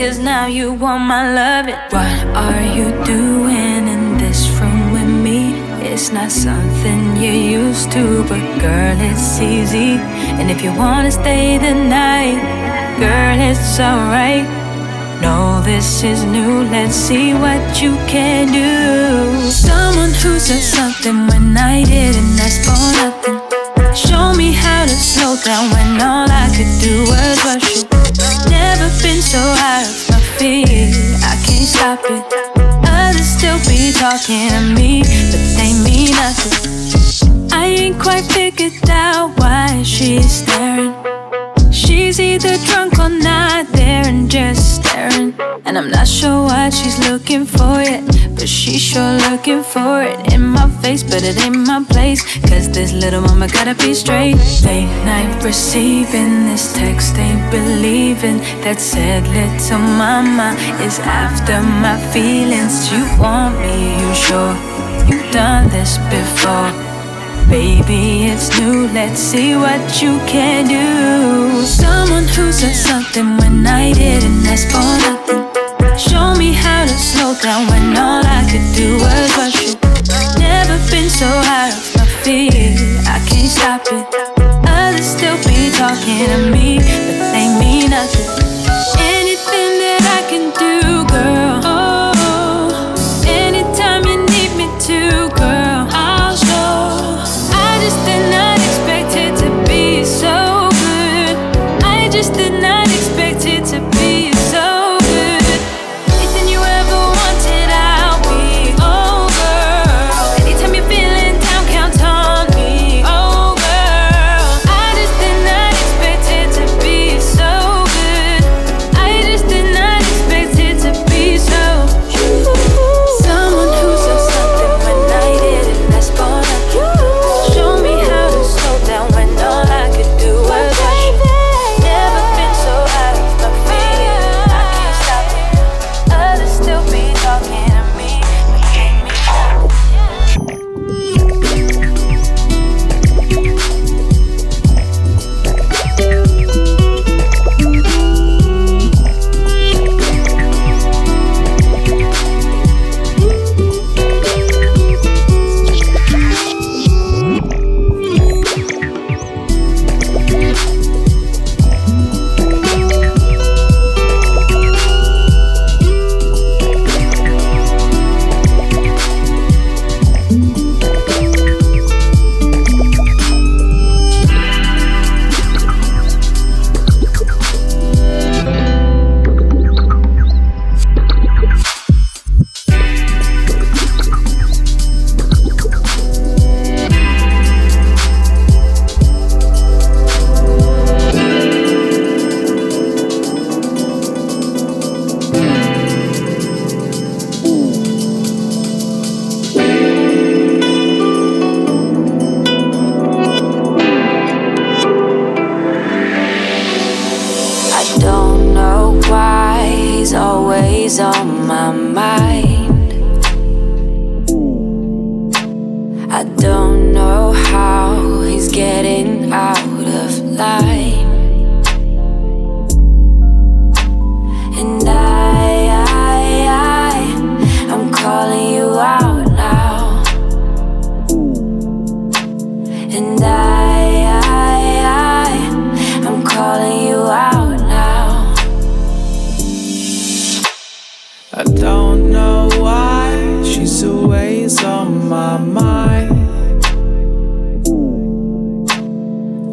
Cause now you want my loving. What are you doing in this room with me? It's not something you're used to, but girl, it's easy. And if you wanna stay the night, girl, it's alright. No, this is new. Let's see what you can do. Someone who said something when I didn't ask for nothing. Show me how to slow down when all I could do was rush you. So high off my feet. I can't stop it. Others still be talking to me, but they mean nothing. I ain't quite figured out why she's staring. She's either drunk or not there and just And I'm not sure what she's looking for yet. But she's sure looking for it in my face, but it ain't my place. Cause this little mama gotta be straight. Late night receiving this text, ain't believing that said little mama is after my feelings. You want me, you sure? You've done this before. Baby, it's new. Let's see what you can do. Someone who said something when I didn't ask for nothing. Show me how to slow down when all I could do was rush you. Never been so high off my feet. I can't stop it. Others still be talking to me, but they mean nothing. Anything that I can do, girl.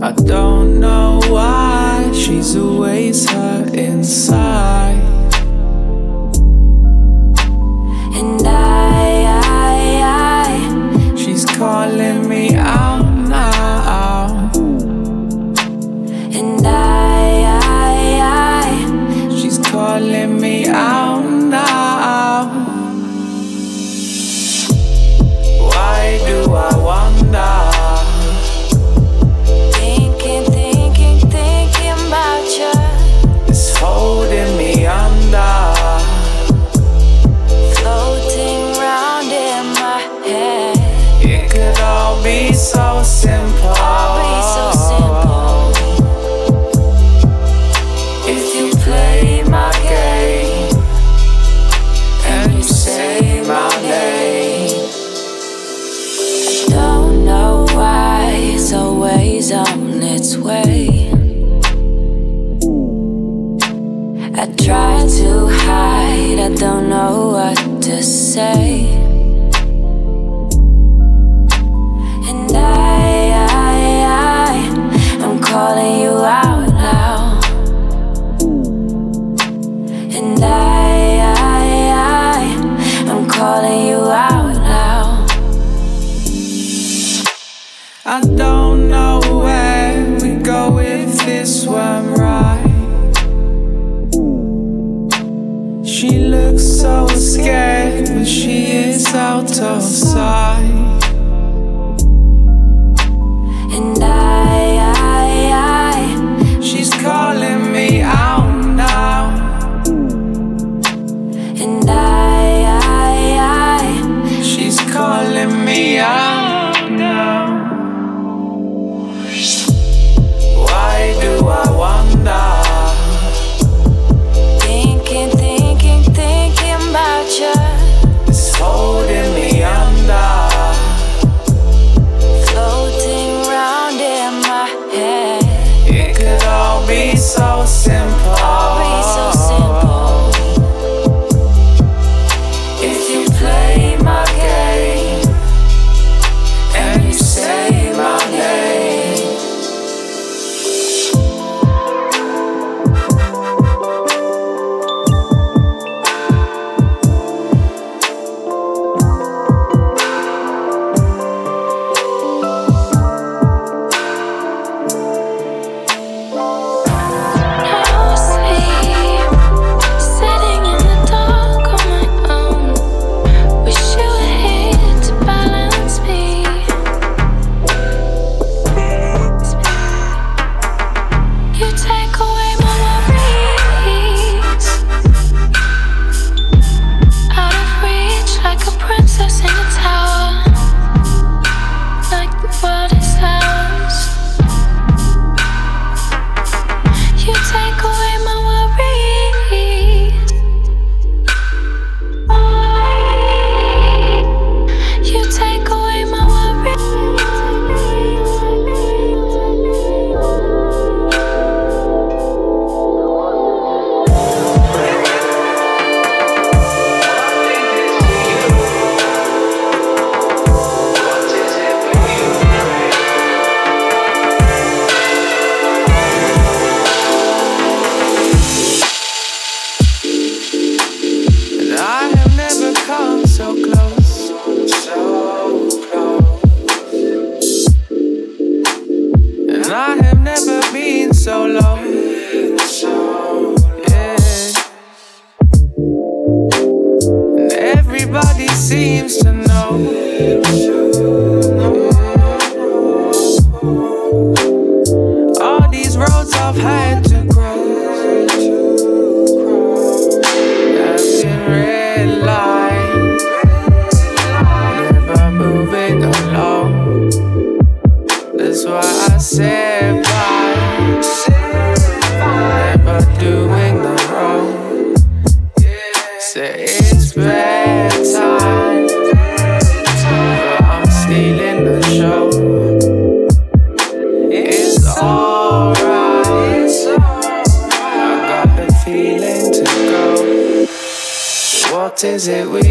I don't know why she's always hurt inside. senpai. doing the wrong. Say it's bedtime. But I'm stealing the show. It's alright. Right. I got the feeling to go. What is it we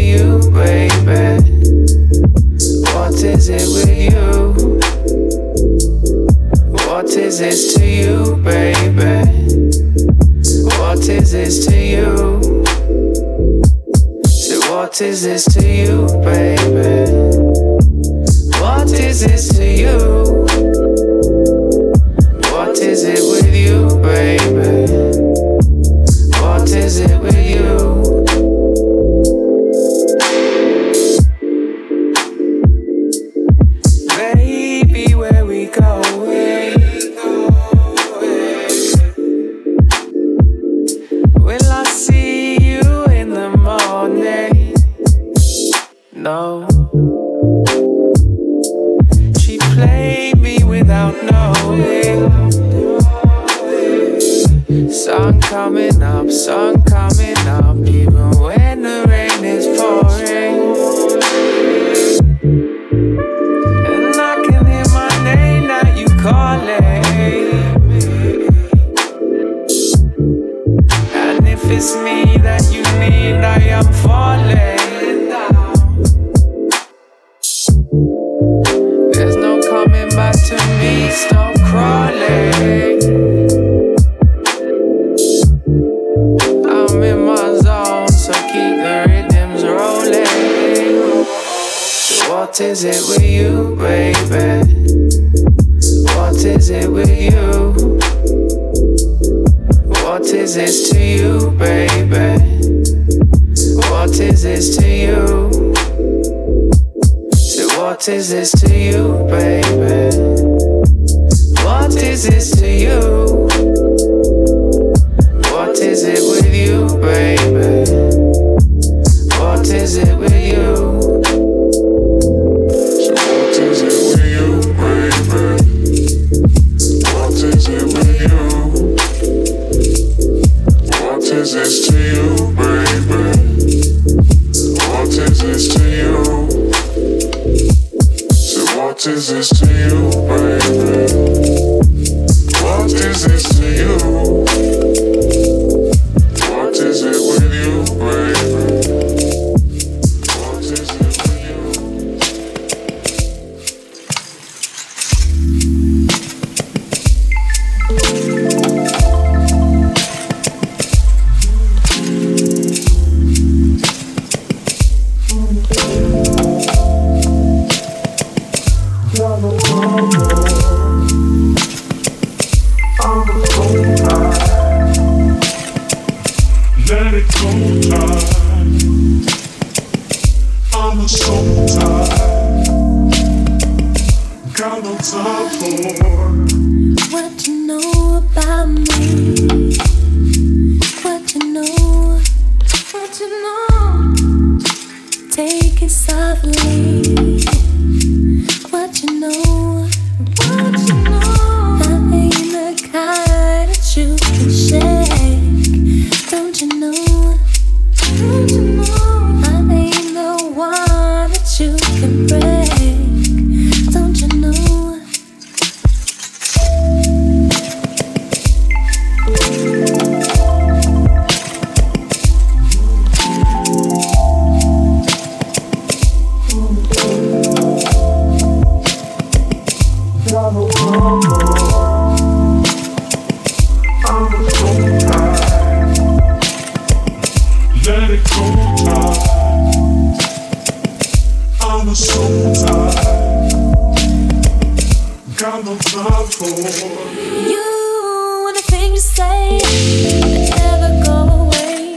I'm a pop. You and the things you say that never go away.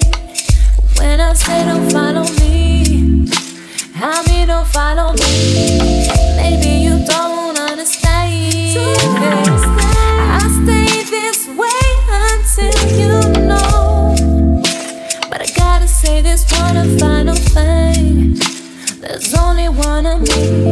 When I say don't follow me, I mean don't follow me. Maybe you don't understand. I stay this way until you know. But I gotta say this one final thing. There's only one of me.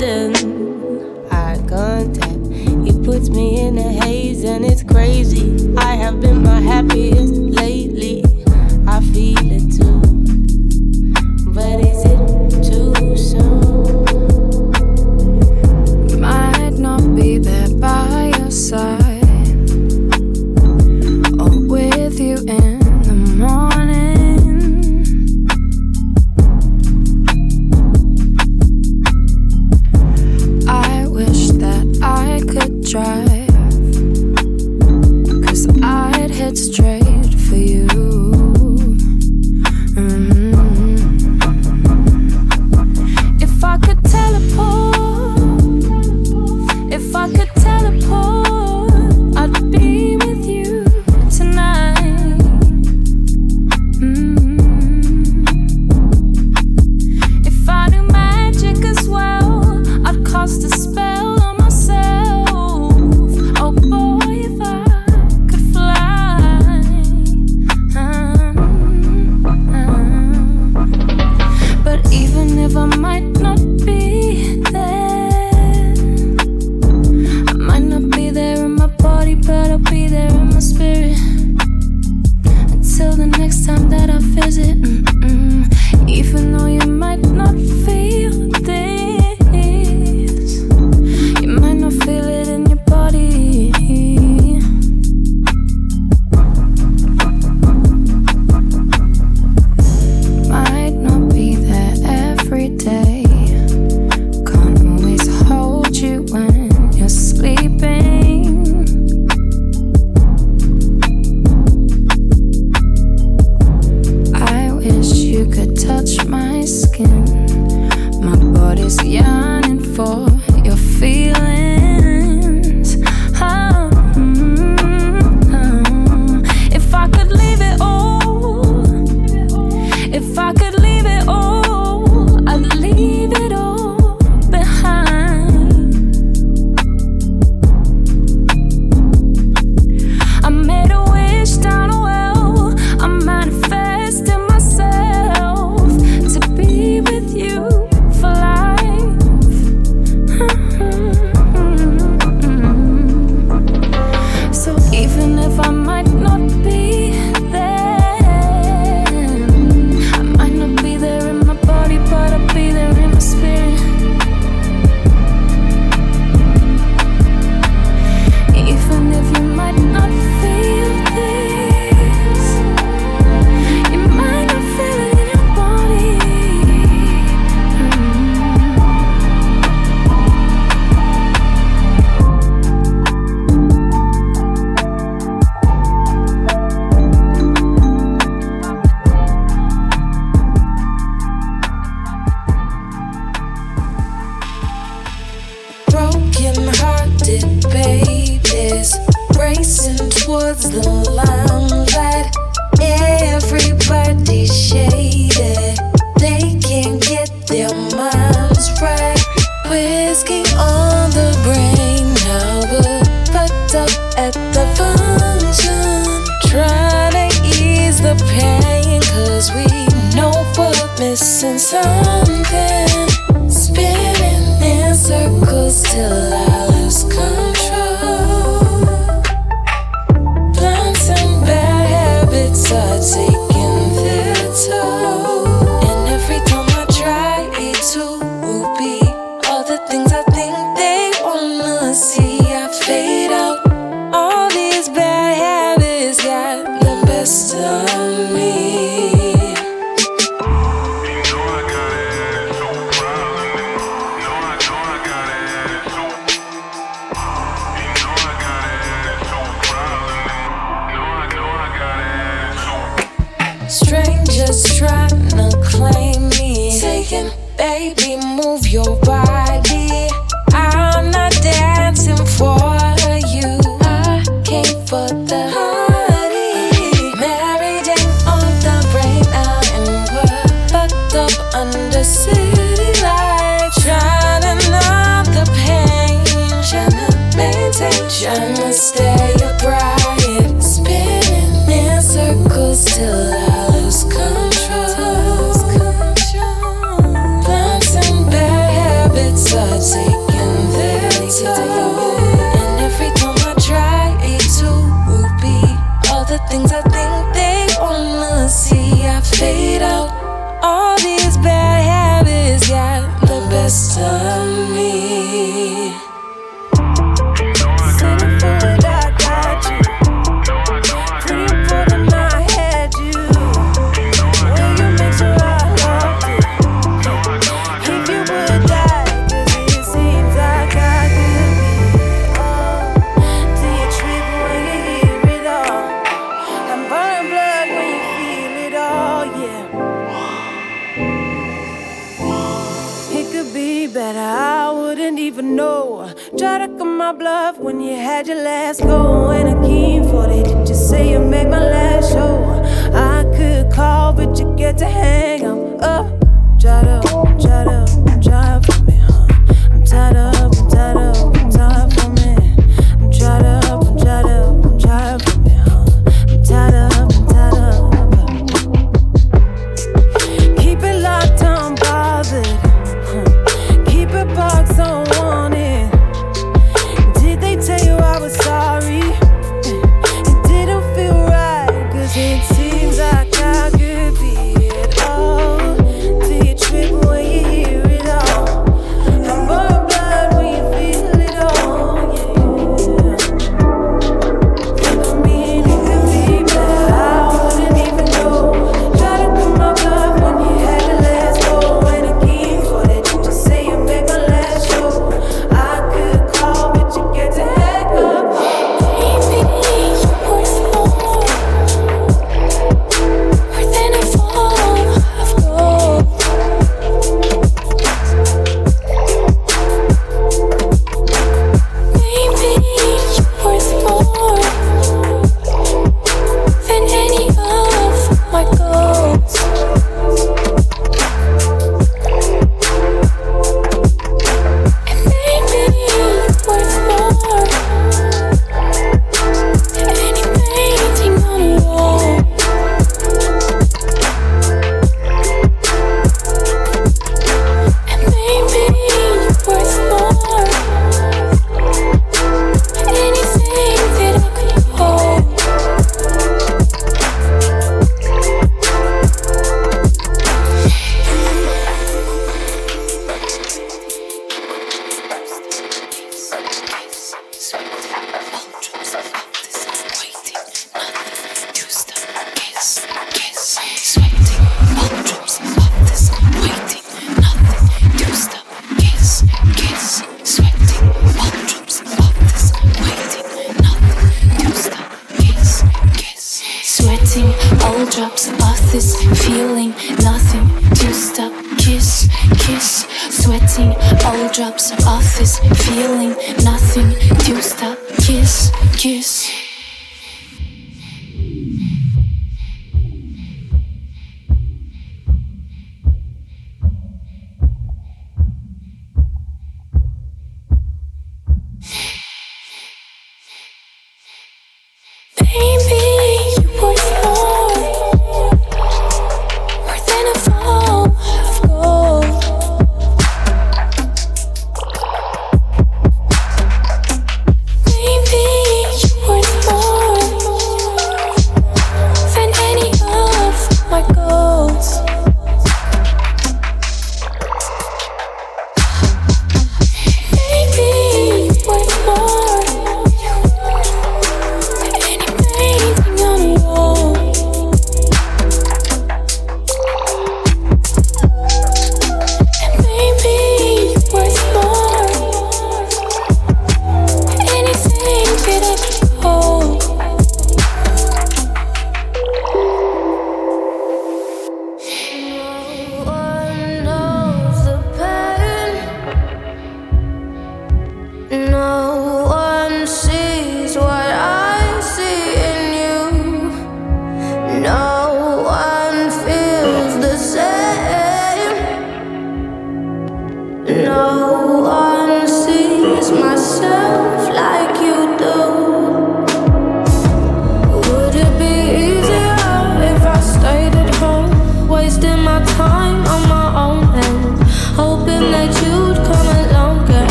sudden eye contact. He puts me in a haze and it's crazy. I have been my happiest.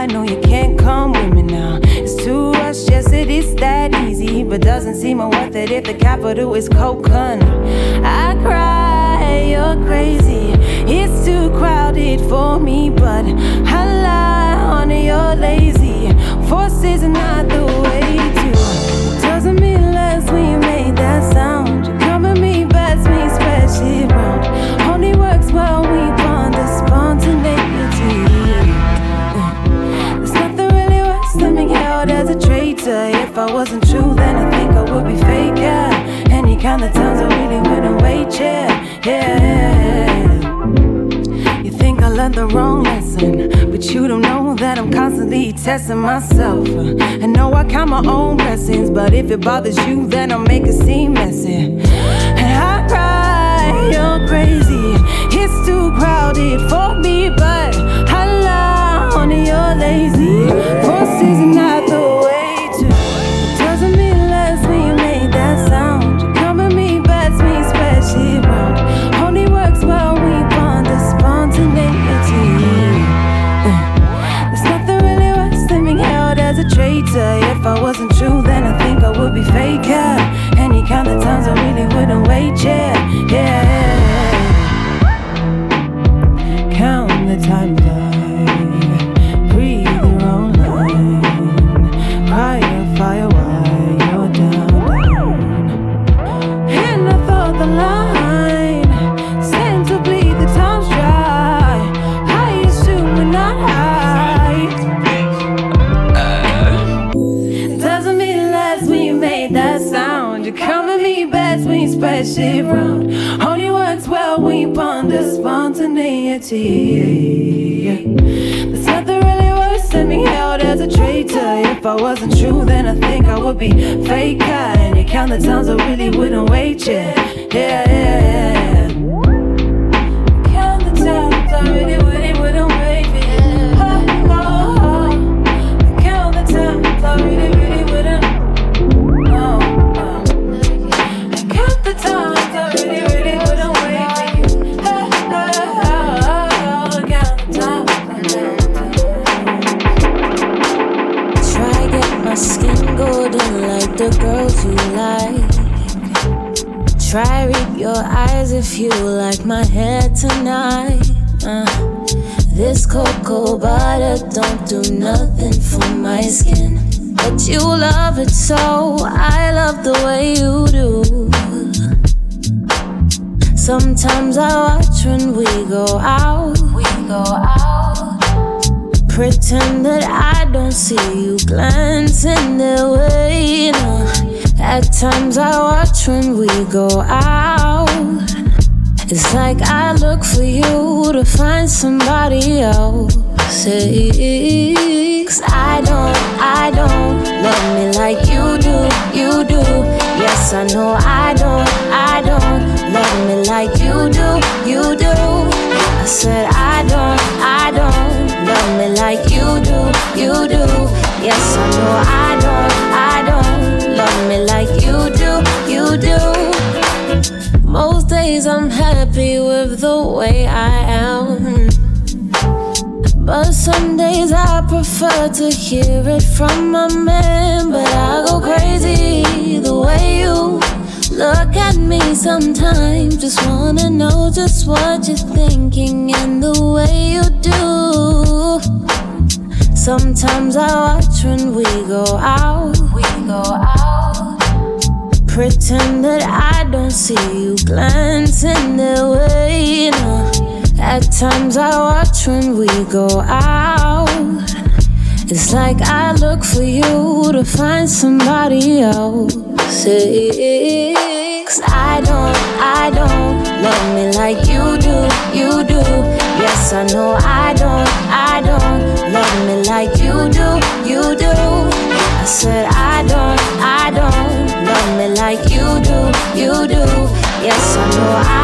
High, no, you can't come with me now. It's too rushed, yes, it is that easy, but doesn't seem worth it if the capital is coconut. I cry, you're crazy. It's too crowded for me, but I lie on you're lazy. Force is not the way to. Doesn't mean less when you made that sound. Held as a traitor. If I wasn't true, then I think I would be faker. Any kind of times I really wouldn't wait, yeah, yeah. You think I learned the wrong lesson, but you don't know that I'm constantly testing myself. I know I count my own blessings, but if it bothers you, then I'll make it seem messy. And I cry, you're crazy. It's too crowded for me, but I lie on it, you're lazy. Force is If I wasn't true, then I think I would be faker. Any kind of times I really wouldn't wait, yeah, yeah. Count the time like shit round. Only works well when you ponder spontaneity. There's nothing really worse than being held as a traitor. If I wasn't true, then I think I would be faker. And you count the times I really wouldn't wait, yeah, yeah, yeah. yeah. Like my hair tonight. Uh, this cocoa butter don't do nothing for my skin. But you love it so, I love the way you do. Sometimes I watch when we go out. We go out. Pretend that I don't see you glancing their way. No. At times I watch when we go out. It's like I look for you to find somebody else. Cause I don't, I don't love me like you do, you do. Yes, I know I don't, I don't love me like you do, you do. I said I don't, I don't love me like you do, you do. Yes, I know I don't, I don't love me like you do, you do. Days I'm happy with the way I am. But some days I prefer to hear it from my man. But I go crazy the way you look at me sometimes. Just wanna know just what you're thinking and the way you do. Sometimes I watch when we go out. Pretend that I don't see you glancing their way. No. At times I watch when we go out. It's like I look for you to find somebody else. Cause I don't, I don't love me like you do, you do. Yes, I know I don't, I you do. Yes, I know I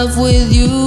If I look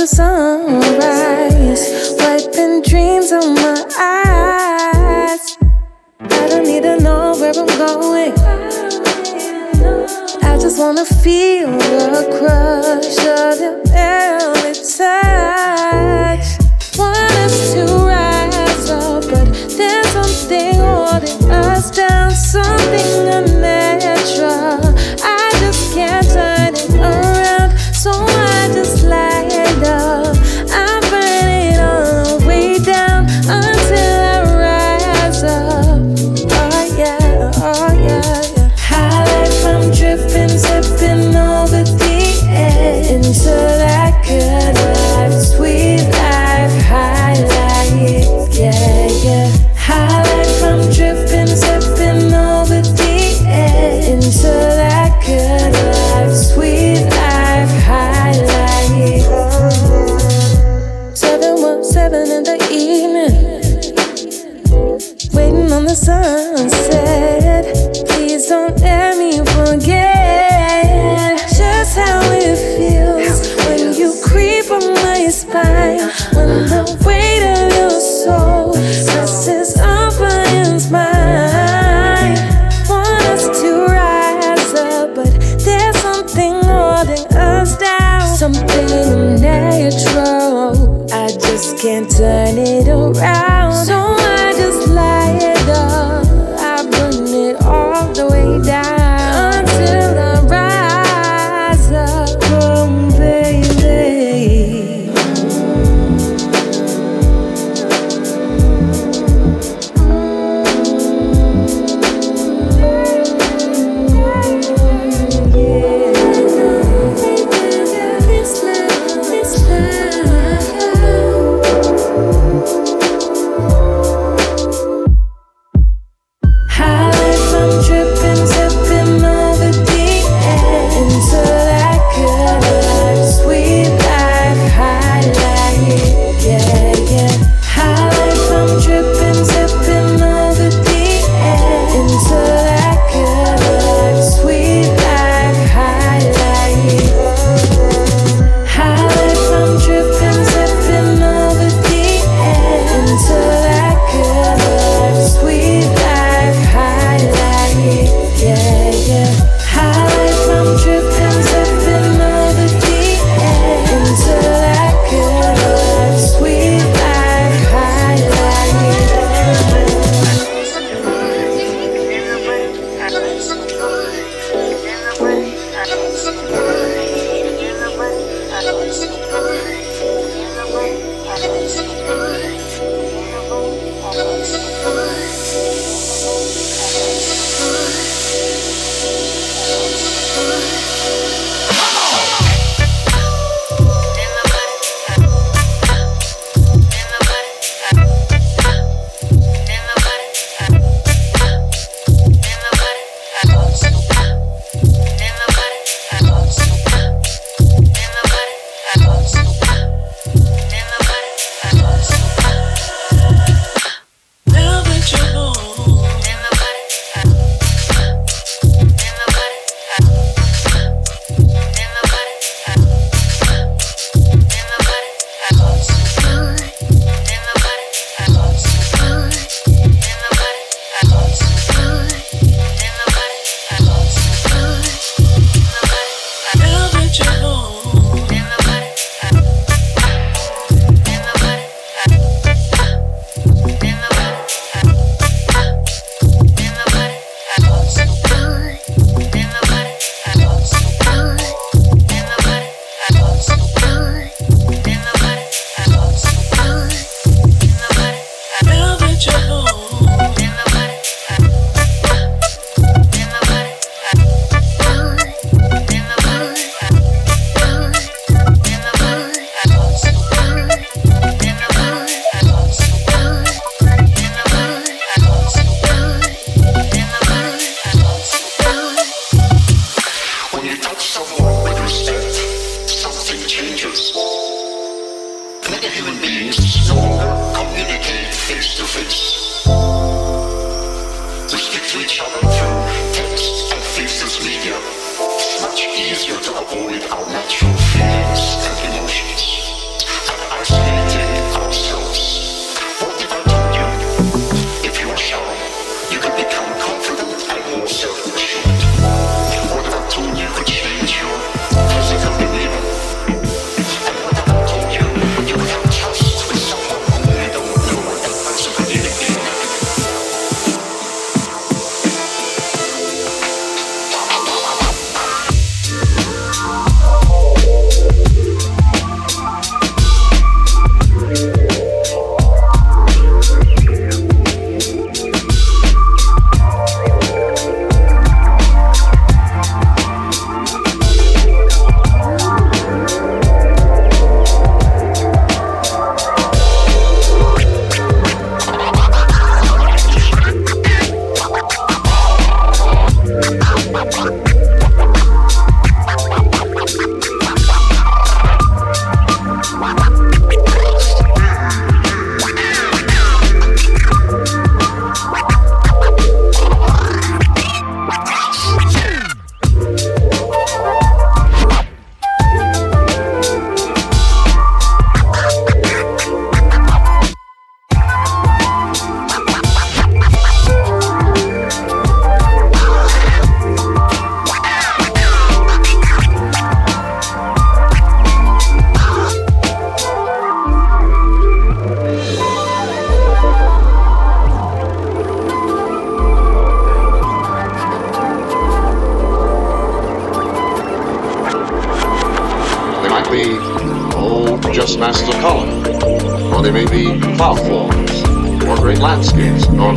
the sunrise, wiping dreams on my eyes. I don't need to know where I'm going. I just wanna feel the crush.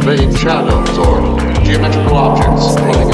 Vague shadows, or geometrical objects. floating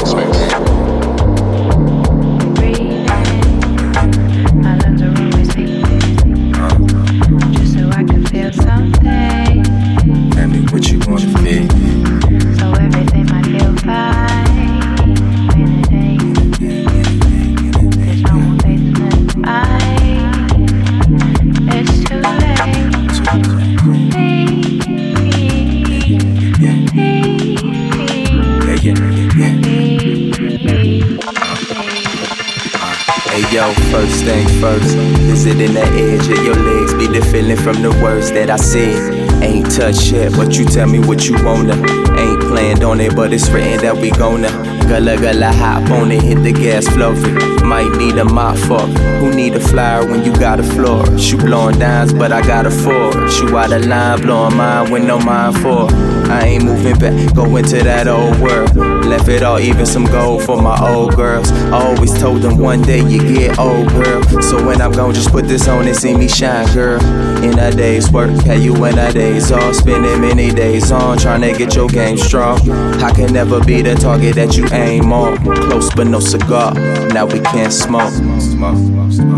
Touched yet, but you tell me what you wanna. Ain't planned on it, but it's written that we gonna. Gullah gullah hop on it, hit the gas floating. Might need a mop fuck. Who need a flyer when you got a floor? Shoot blowing dimes, but I got a four. Shoot out a line, blowing mine with no mind for. I ain't moving back, go into that old world. Left it all, even some gold for my old girls. I always told them one day you get old, girl. So when I'm gone, just put this on and see me shine, girl. In a day's work, had you in a day's off, spending many days on trying to get your game strong. I can never be the target that you aim on. Close but no cigar. Now we can't smoke. Smoke, smoke, smoke.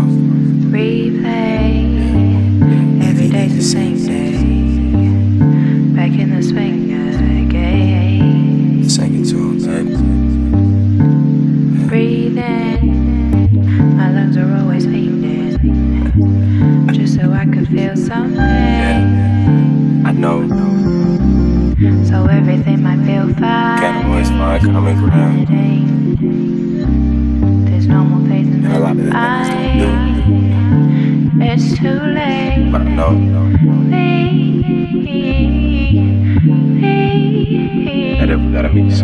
Common ground. There's no more faith in a lot of the the niggas fight. don't do. It's too late. But I know. That if we gotta meet. It's